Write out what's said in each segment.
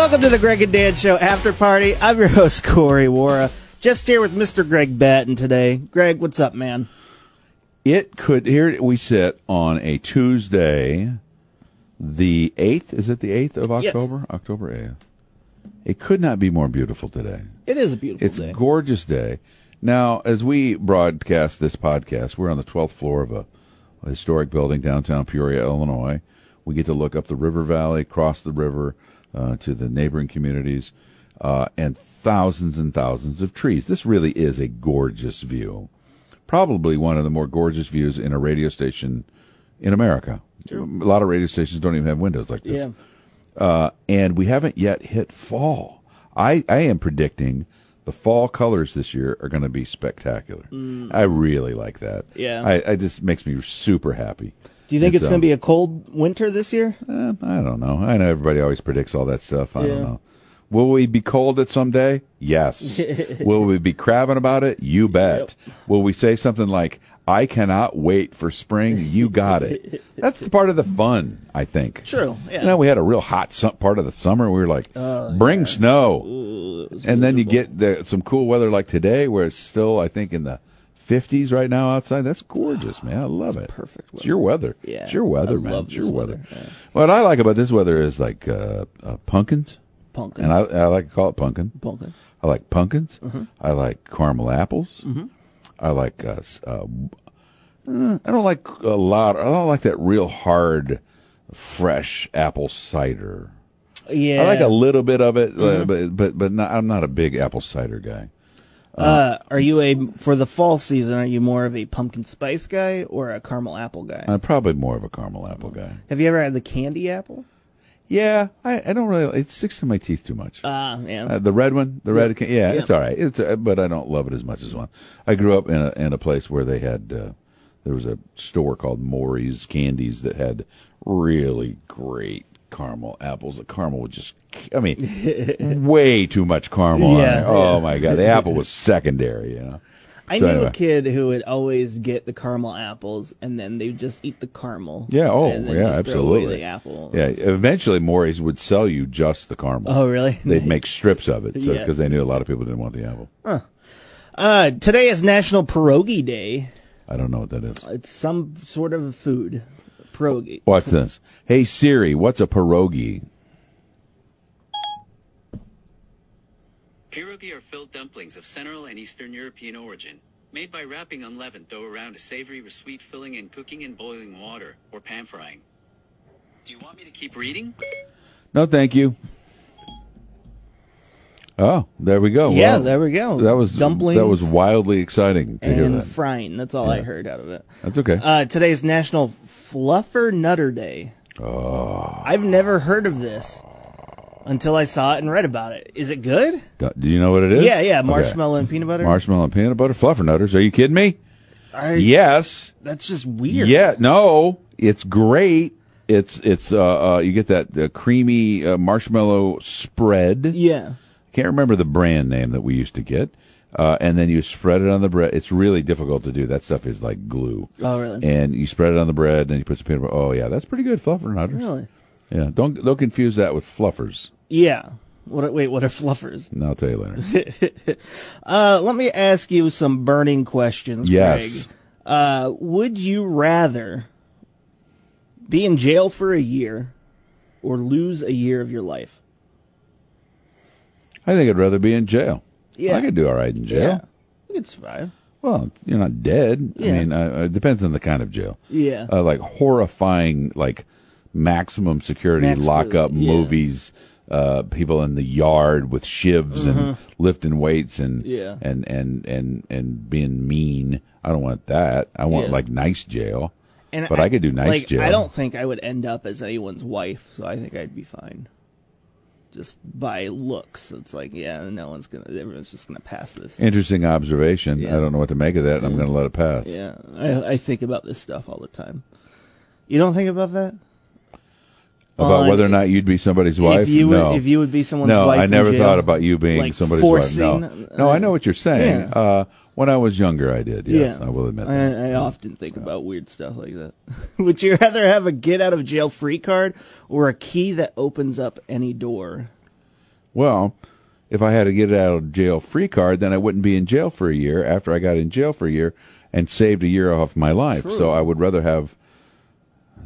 Welcome to the Greg and Dan Show After Party. I'm your host, Corey Wara. Just here with Mr. Greg Batten today. Greg, what's up, man? It could, here we sit on a Tuesday, the 8th. Is it the 8th of Yes. October? October 8th. It could not be more beautiful today. It is a beautiful It's day. a gorgeous day. Now, as we broadcast this podcast, we're on the 12th floor of a, a historic building downtown Peoria, Illinois. We get to look up the river valley, cross the river uh, to the neighboring communities, uh, and thousands and thousands of trees. This really is a gorgeous view. Probably one of the more gorgeous views in a radio station in America. A lot of radio stations don't even have windows like this yeah. uh, and we haven't yet hit fall. I, I am predicting the fall colors this year are going to be spectacular. I really like that. Mm. Yeah. I, I just makes me super happy. Do you think it's, um, going to be a cold winter this year? eh, I don't know. I know everybody always predicts all that stuff. I Yeah. don't know. Will we be cold at some day? Yes. Will we be crabbing about it? You bet. Will we say something like, I cannot wait for spring? You got it. That's the part of the fun, I think. True, yeah. You know, we had a real hot part of the summer. We were like, bring snow. and then you get the, some cool weather like today where it's still, I think, in the 50s right now outside. That's gorgeous, man. I love it. perfect Weather. It's your weather. Yeah, It's your weather, I man. love It's your weather. weather, yeah. What I like about this weather is like uh, uh, pumpkins. Pumpkin. And I, I like to call it pumpkin. Pumpkin. I like pumpkins. Mm-hmm. I like caramel apples. I like. Uh, uh, uh, I don't like a lot. I don't like that real hard, fresh apple cider. Yeah. I like a little bit of it, Mm-hmm. uh, but but but not, I'm not a big apple cider guy. Uh, are you a for the fall season? Are you more of a pumpkin spice guy or a caramel apple guy? I'm probably more of a caramel apple guy. Have you ever had the candy apple? Yeah, I, I don't really. It sticks to my teeth too much. Ah, yeah. Uh, the red one, the red, yeah, Yeah. it's all right. It's, uh, but I don't love it as much as one. I grew up in a in a place where they had uh, there was a store called Maury's Candies that had really great caramel apples. The caramel would just, I mean, way too much caramel. on Yeah, there. Oh yeah. my god, the apple was secondary. You know. I So knew anyway. a kid who would always get the caramel apples, and then they would just eat the caramel. Yeah. Oh, yeah. just throw away Absolutely. The apple. Yeah. Eventually, Maury's would sell you just the caramel. Oh, really? They'd make strips of it, so Yeah. because they knew a lot of people didn't want the apple. Uh, today is National Pierogi Day. I don't know what that is. It's some sort of food. Pierogi. What's this? Hey Siri, what's a pierogi? Pierogi are filled dumplings of Central and Eastern European origin, made by wrapping unleavened dough around a savory or sweet filling and cooking in boiling water or pan frying. Do you want me to keep reading? No, thank you. Oh, there we go. Yeah, Well, there we go. That was Dumplings That was wildly exciting to hear and that. frying. That's all I heard out of it. That's okay. Uh, today is National Fluffernutter Day. oh, I've never heard of this until I saw it and read about it. Is it good? do you know what it is? Yeah, yeah. Okay. Marshmallow and peanut butter. Marshmallow and peanut butter fluffernutters. Are you kidding me? I, Yes. That's just weird. Yeah. No, it's great. It's it's uh, uh you get that uh, creamy uh, marshmallow spread. Yeah. Can't remember the brand name that we used to get. Uh, and then you spread it on the bread. It's really difficult to do. That stuff is like glue. Oh, really? And you spread it on the bread, and then you put some peanut butter. Oh, yeah, that's pretty good. Fluffernutters. Really? Yeah. Don't don't confuse that with fluffers. Yeah. What? Are, wait. What are fluffers? And I'll tell you later. Uh, let me ask you some burning questions. Yes. Greg. Uh, would you rather be in jail for a year or lose a year of your life? I think I'd rather be in jail. Yeah. I could do all right in jail. Yeah. You could survive. Well, you're not dead. Yeah. I mean, uh, it depends on the kind of jail. Yeah. Uh, like horrifying, like maximum security Max- lockup yeah. movies. Uh, people in the yard with shivs and lifting weights and. Yeah. and and and and being mean. I don't want that. I want Yeah. like nice jail. And But I could do nice like, jail. I don't think I would end up as anyone's wife, so I think I'd be fine. Just by looks, it's like, yeah, no one's gonna, everyone's just gonna pass this. Interesting observation. Yeah. I don't know what to make of that, and I'm going to let it pass. Yeah, I, I think about this stuff all the time. You don't think about that? About whether or not you'd be somebody's wife? If you no. would, if you would be someone's no, wife, I in never jail, thought about you being like somebody's forcing, wife. No, no, I know what you're saying. Yeah. Uh, when I was younger, I did. Yes, yeah, I will admit I, that. I often think about weird stuff like that. Would you rather have a get out of jail free card or a key that opens up any door? Well, if I had a get out of jail free card, then I wouldn't be in jail for a year after I got in jail for a year and saved a year off my life. True. So I would rather have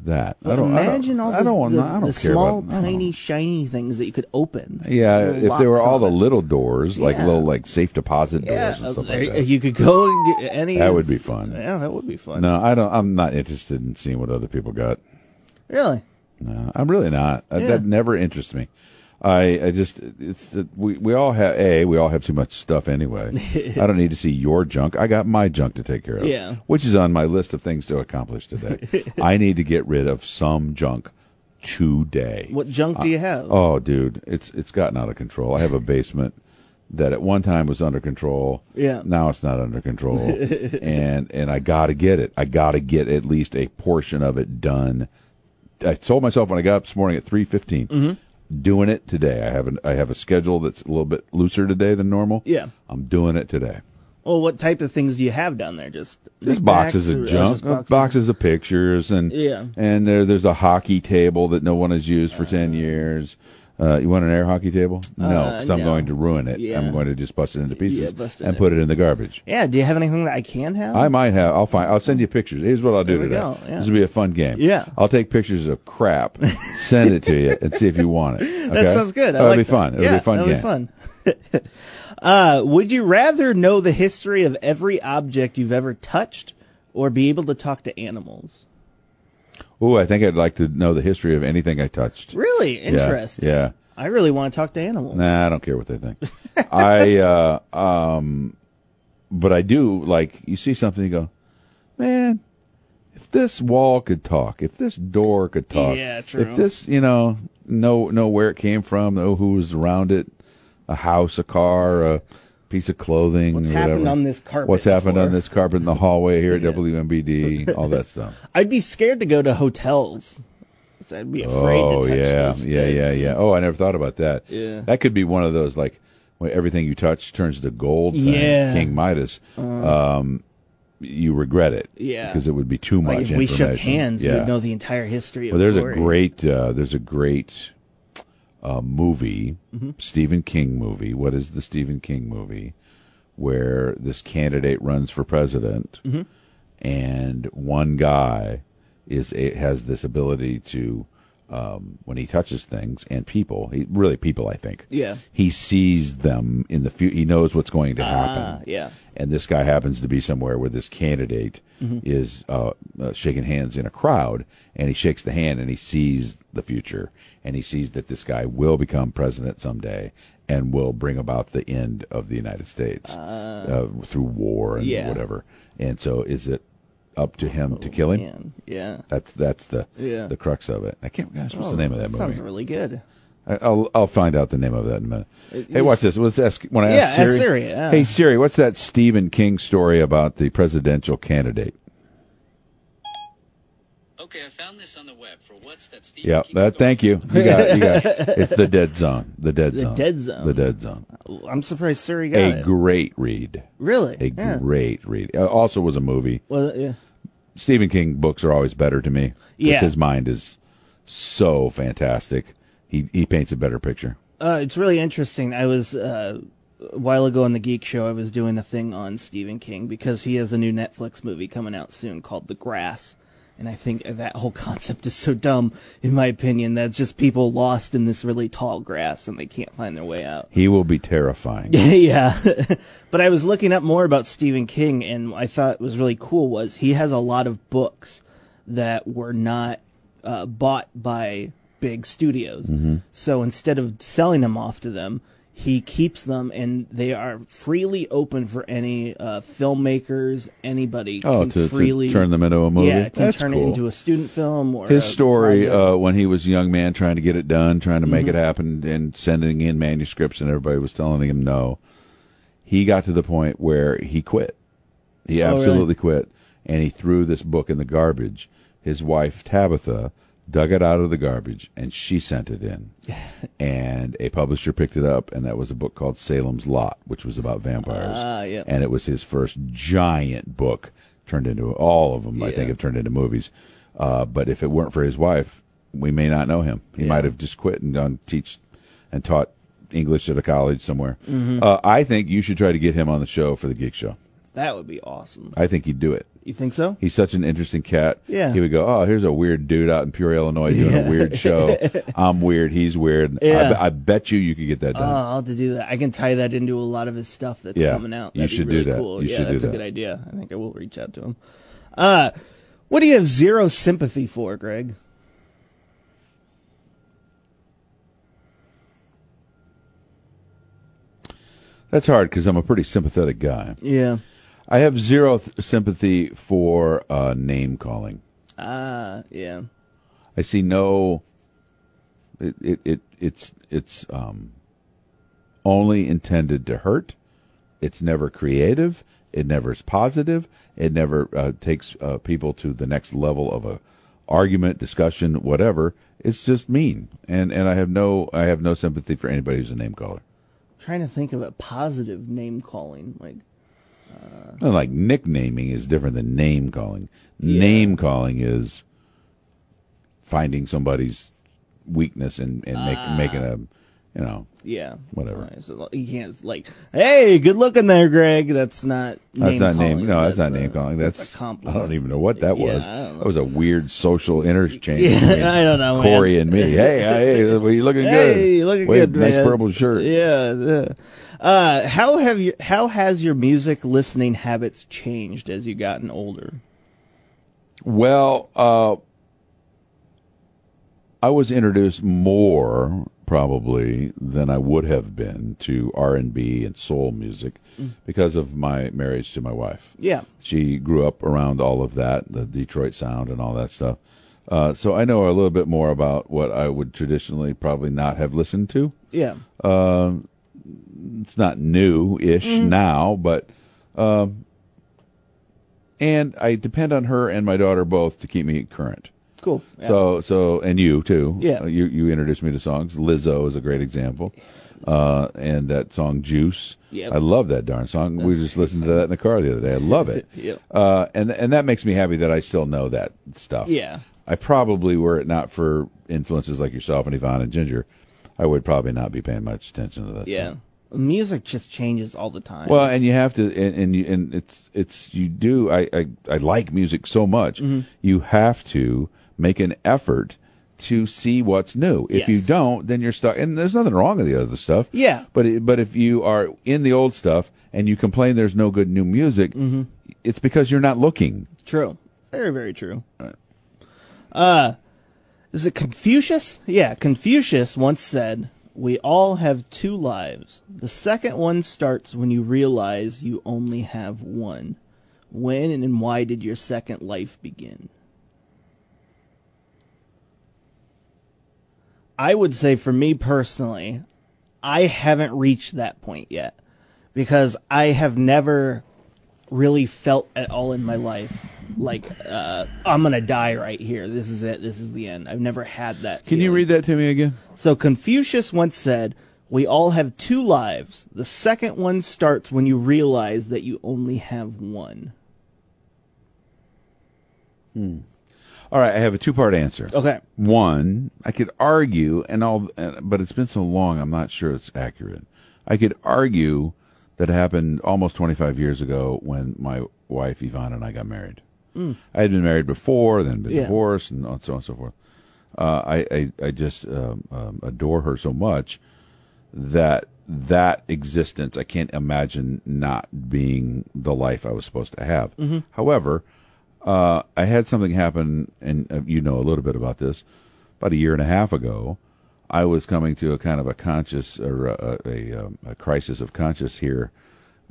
that. I don't imagine I don't, all I the, don't, the, I don't the care small, about, tiny, shiny things that you could open. Yeah, if there were all the it. little doors, like Yeah. little like safe deposit doors Yeah, and stuff like that. you could go and get any. That would be fun. Yeah, that would be fun. No, I don't. I'm not interested in seeing what other people got. Really? No, I'm really not. Uh, Yeah. That never interests me. I, I just it's we we all have a we all have too much stuff anyway. I don't need to see your junk. I got my junk to take care of. Yeah. which is on my list of things to accomplish today. I need to get rid of some junk today. What junk do you have? Oh, dude, it's it's gotten out of control. I have a basement that at one time was under control. Yeah. Now it's not under control, and and I got to get it. I got to get at least a portion of it done. I told myself when I got up this morning at 3:15, Mm-hmm. Doing it today. I have an I have a schedule that's a little bit looser today than normal. Yeah. I'm doing it today. Well, what type of things do you have down there? Just Just boxes of oh, junk, uh, boxes. of pictures, and Yeah. and there there's a hockey table that no one has used for ten years. Uh, you want an air hockey table? No, Uh, 'cause I'm no. going to ruin it. Yeah. I'm going to just bust it into pieces Yeah, it and put it in the garbage. Yeah. Do you have anything that I can have? I might have. I'll find. I'll send you pictures. Here's what I'll do today. yeah. This will be a fun game. Yeah. I'll take pictures of crap, send it to you, and see if you want it. That sounds good. I That'll like be fun. It'll yeah, be fun that'll game. be fun. uh, would you rather know the history of every object you've ever touched, or be able to talk to animals? Ooh, I think I'd like to know the history of anything I touched. Really Yeah, interesting. Yeah. I really want to talk to animals. Nah, I don't care what they think. I, uh, um, but I do like you see something, you go, man. If this wall could talk, if this door could talk, Yeah, true. If this, you know, know know where it came from, know who was around it, a house, a car, a piece of clothing, What's whatever. happened on this carpet What's happened before? on this carpet in the hallway here at WMBD, all that stuff. I'd be scared to go to hotels. 'Cause I'd be afraid Oh to touch yeah, yeah, yeah, yeah. Oh, I never thought about that. Yeah. that could be one of those like when everything you touch turns to gold. Thing, Yeah. King Midas. um, you regret it. Yeah. because it would be too Like much. if we shook hands, yeah. we'd know the entire history of Well, there's a great uh, there's a great uh, movie, Mm-hmm. Stephen King movie. What is the Stephen King movie? Where this candidate runs for president, Mm-hmm. and one guy is a, has this ability to um, when he touches things and people, he, really people, I think. Yeah. he sees them in the future. He knows what's going to happen Ah, yeah. and this guy happens to be somewhere where this candidate Mm-hmm. is uh, uh, shaking hands in a crowd, and he shakes the hand and he sees the future, and he sees that this guy will become president someday and will bring about the end of the United States uh, through war and yeah. whatever. And so, is it up to him to kill him? Man, yeah. That's that's the Yeah. the crux of it. I can't. Gosh, what's Oh, the name of that movie? Sounds really good. I- I'll I'll find out the name of that in a minute. It- hey, watch this. Let's ask. Want to Yeah, ask ask Siri? Siri, yeah. Hey Siri, what's that Stephen King story about the presidential candidate? Okay, I found this on the web for what's that Stephen Yeah, King that. story? Thank you. You got. It, you got. It. It's the Dead Zone. The Dead The Zone. Dead Zone. The Dead Zone. I'm surprised Siri got A it. great read. really? A yeah. great read. Uh, also was a movie. Well, yeah. Stephen King books are always better to me. Yeah. His mind is so fantastic. He he paints a better picture. Uh, it's really interesting. I was uh, a while ago on the Geek Show. I was doing a thing on Stephen King because he has a new Netflix movie coming out soon called The Grass, and I think that whole concept is so dumb, in my opinion. That's just people lost in this really tall grass and they can't find their way out. He will be terrifying. yeah. but I was looking up more about Stephen King and I thought was really cool was he has a lot of books that were not uh, bought by big studios. So instead of selling them off to them, he keeps them and they are freely open for any uh, filmmakers, anybody Oh, can to, freely to turn them into a movie. Yeah, can That's turn cool. it into a student film or his story uh, when he was a young man trying to get it done, trying to Mm-hmm. make it happen, and sending in manuscripts, and everybody was telling him no. He got to the point where he quit. He Oh, really? absolutely quit, and he threw this book in the garbage. His wife Tabitha dug it out of the garbage, and she sent it in. and a publisher picked it up, and that was a book called Salem's Lot, which was about vampires. Ah, yeah. And it was his first giant book turned into all of them. I think have turned into movies. Uh, but if it weren't for his wife, we may not know him. He Yeah. might have just quit and gone teach and taught English at a college somewhere. Mm-hmm. Uh, I think you should try to get him on the show for the geek show. That would be awesome. I think he'd do it. You think so? He's such an interesting cat. Yeah. He would go, oh, here's a weird dude out in Peoria, Illinois doing a weird show. I'm weird. He's weird. I, Yeah. be- I bet you you could get that Oh. I'll have to do that. I can tie that into a lot of his stuff that's Yeah, coming out. you That'd be should do really that. Cool. You yeah, should do that's a good idea. I think I will reach out to him. Uh, what do you have zero sympathy for, Greg? That's hard because I'm a pretty sympathetic guy. Yeah. I have zero th- sympathy for uh, name calling. Ah, yeah. I see no. It, it, it it's it's um, only intended to hurt. It's never creative. It never is positive. It never uh, takes uh, people to the next level of a argument, discussion, whatever. It's just mean, and and I have no I have no sympathy for anybody who's a name caller. I'm trying to think of a positive name calling. Like, like nicknaming is different than name calling. Name calling is finding somebody's weakness and, and make, making ah. a, you know, yeah. Whatever. Alright, so you can't like, hey, good looking there, Greg. That's not that's name not calling. name. No, that's, not a- name calling. That's, a I don't even know what that was. I. That was a weird social interchange. Yeah, I don't know, man. Corey and me. Hey, hey, well, you looking good. Hey, you looking Wait, good, Nice man. purple shirt. Yeah. yeah. Uh, how have you? How has your music listening habits changed as you've gotten older? Well, uh, I was introduced more probably than I would have been to R and B and soul music because of my marriage to my wife. Yeah. She grew up around all of that, the Detroit sound and all that stuff. Uh, so I know a little bit more about what I would traditionally probably not have listened to. Yeah. It's not new-ish now, but um, and I depend on her and my daughter both to keep me current. Cool. Yeah. So, so, and you too. Yeah. Uh, you you introduced me to songs. Lizzo is a great example, uh, and that song "Juice." Yep. I love that darn song. we just listened to that in the car the other day. I love it. Yep. Uh, and and that makes me happy that I still know that stuff. Yeah. I probably, were it not for influences like yourself and Yvonne and Ginger, I would probably not be paying much attention to that. yeah. stuff. Music just changes all the time. Well, and you have to, and, and you, and it's it's you do. I I, I like music so much. Mm-hmm. You have to make an effort to see what's new. If you don't, then you're stuck. And there's nothing wrong with the other stuff. Yeah. But it, but if you are in the old stuff and you complain there's no good new music, Mm-hmm. it's because you're not looking. True. Very, very true. Uh, is it Confucius? Yeah, Confucius once said, We all have two lives. The second one starts when you realize you only have one. When and why did your second life begin? I would say for me personally, I haven't reached that point yet because I have never really felt at all in my life like uh, I'm gonna die right here. This is it. This is the end. I've never had that. Can you read that to me again? So Confucius once said, "We all have two lives. The second one starts when you realize that you only have one." All right, I have a two part answer. Okay. One, I could argue, and all, and- but it's been so long, I'm not sure it's accurate. I could argue that it happened almost 25 years ago when my wife Yvonne and I got married. I had been married before, then been Yeah. divorced, and so on and so forth. Uh, I, I I just um, um, adore her so much that that existence I can't imagine not being the life I was supposed to have. However, uh, I had something happen, and uh, you know a little bit about this. About a year and a half ago, I was coming to a kind of a conscious or a, a, um, a crisis of conscious here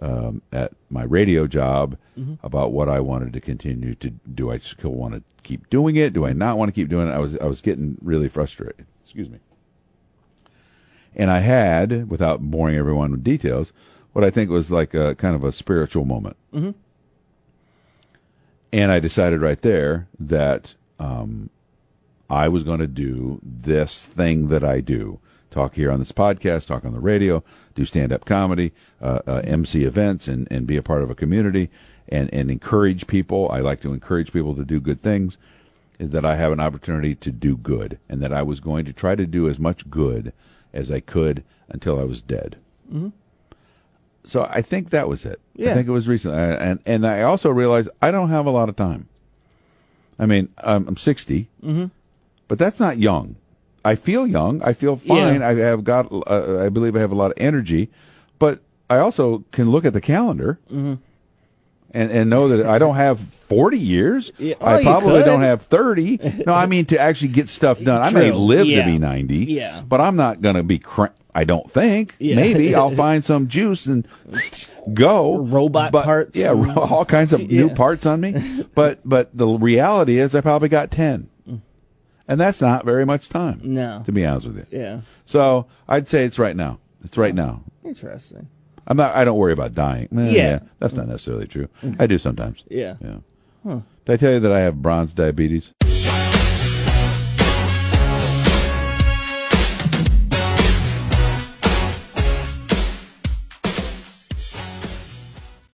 um, at my radio job about what I wanted to continue to do. I still want to keep doing it. Do I not want to keep doing it? I was I was getting really frustrated. Excuse me. And I had, without boring everyone with details, what I think was like a kind of a spiritual moment. And I decided right there that um, I was going to do this thing that I do talk here on this podcast, talk on the radio, do stand up comedy, uh, uh, MC events, and, and be a part of a community and, and encourage people. I like to encourage people to do good things. Is that I have an opportunity to do good and that I was going to try to do as much good as I could until I was dead. Mm-hmm. So I think that was it. I think it was recent, I- and and I also realized I don't have a lot of time. I mean, I'm, I'm 60, Mm-hmm. but that's not young. I feel young. I feel fine. Yeah. I have got. Uh, I believe I have a lot of energy, but I also can look at the calendar Mm-hmm. and and know that I don't have 40 years. Yeah. Oh, I probably don't have 30. No, I mean to actually get stuff done. I may live Yeah. to be 90. Yeah. but I'm not going to be. Cr- I don't think. Yeah. Maybe I'll find some juice and go. Robot But- parts Yeah, all kinds of new parts on me. But but the reality is, I probably got 10, and that's not very much time. No. to be honest with you. Yeah. So I'd say it's right now. It's right now. Interesting. I'm not. I don't worry about dying. Eh, Yeah. that's not necessarily true. I do sometimes. Yeah. Yeah. Did I tell you that I have bronze diabetes?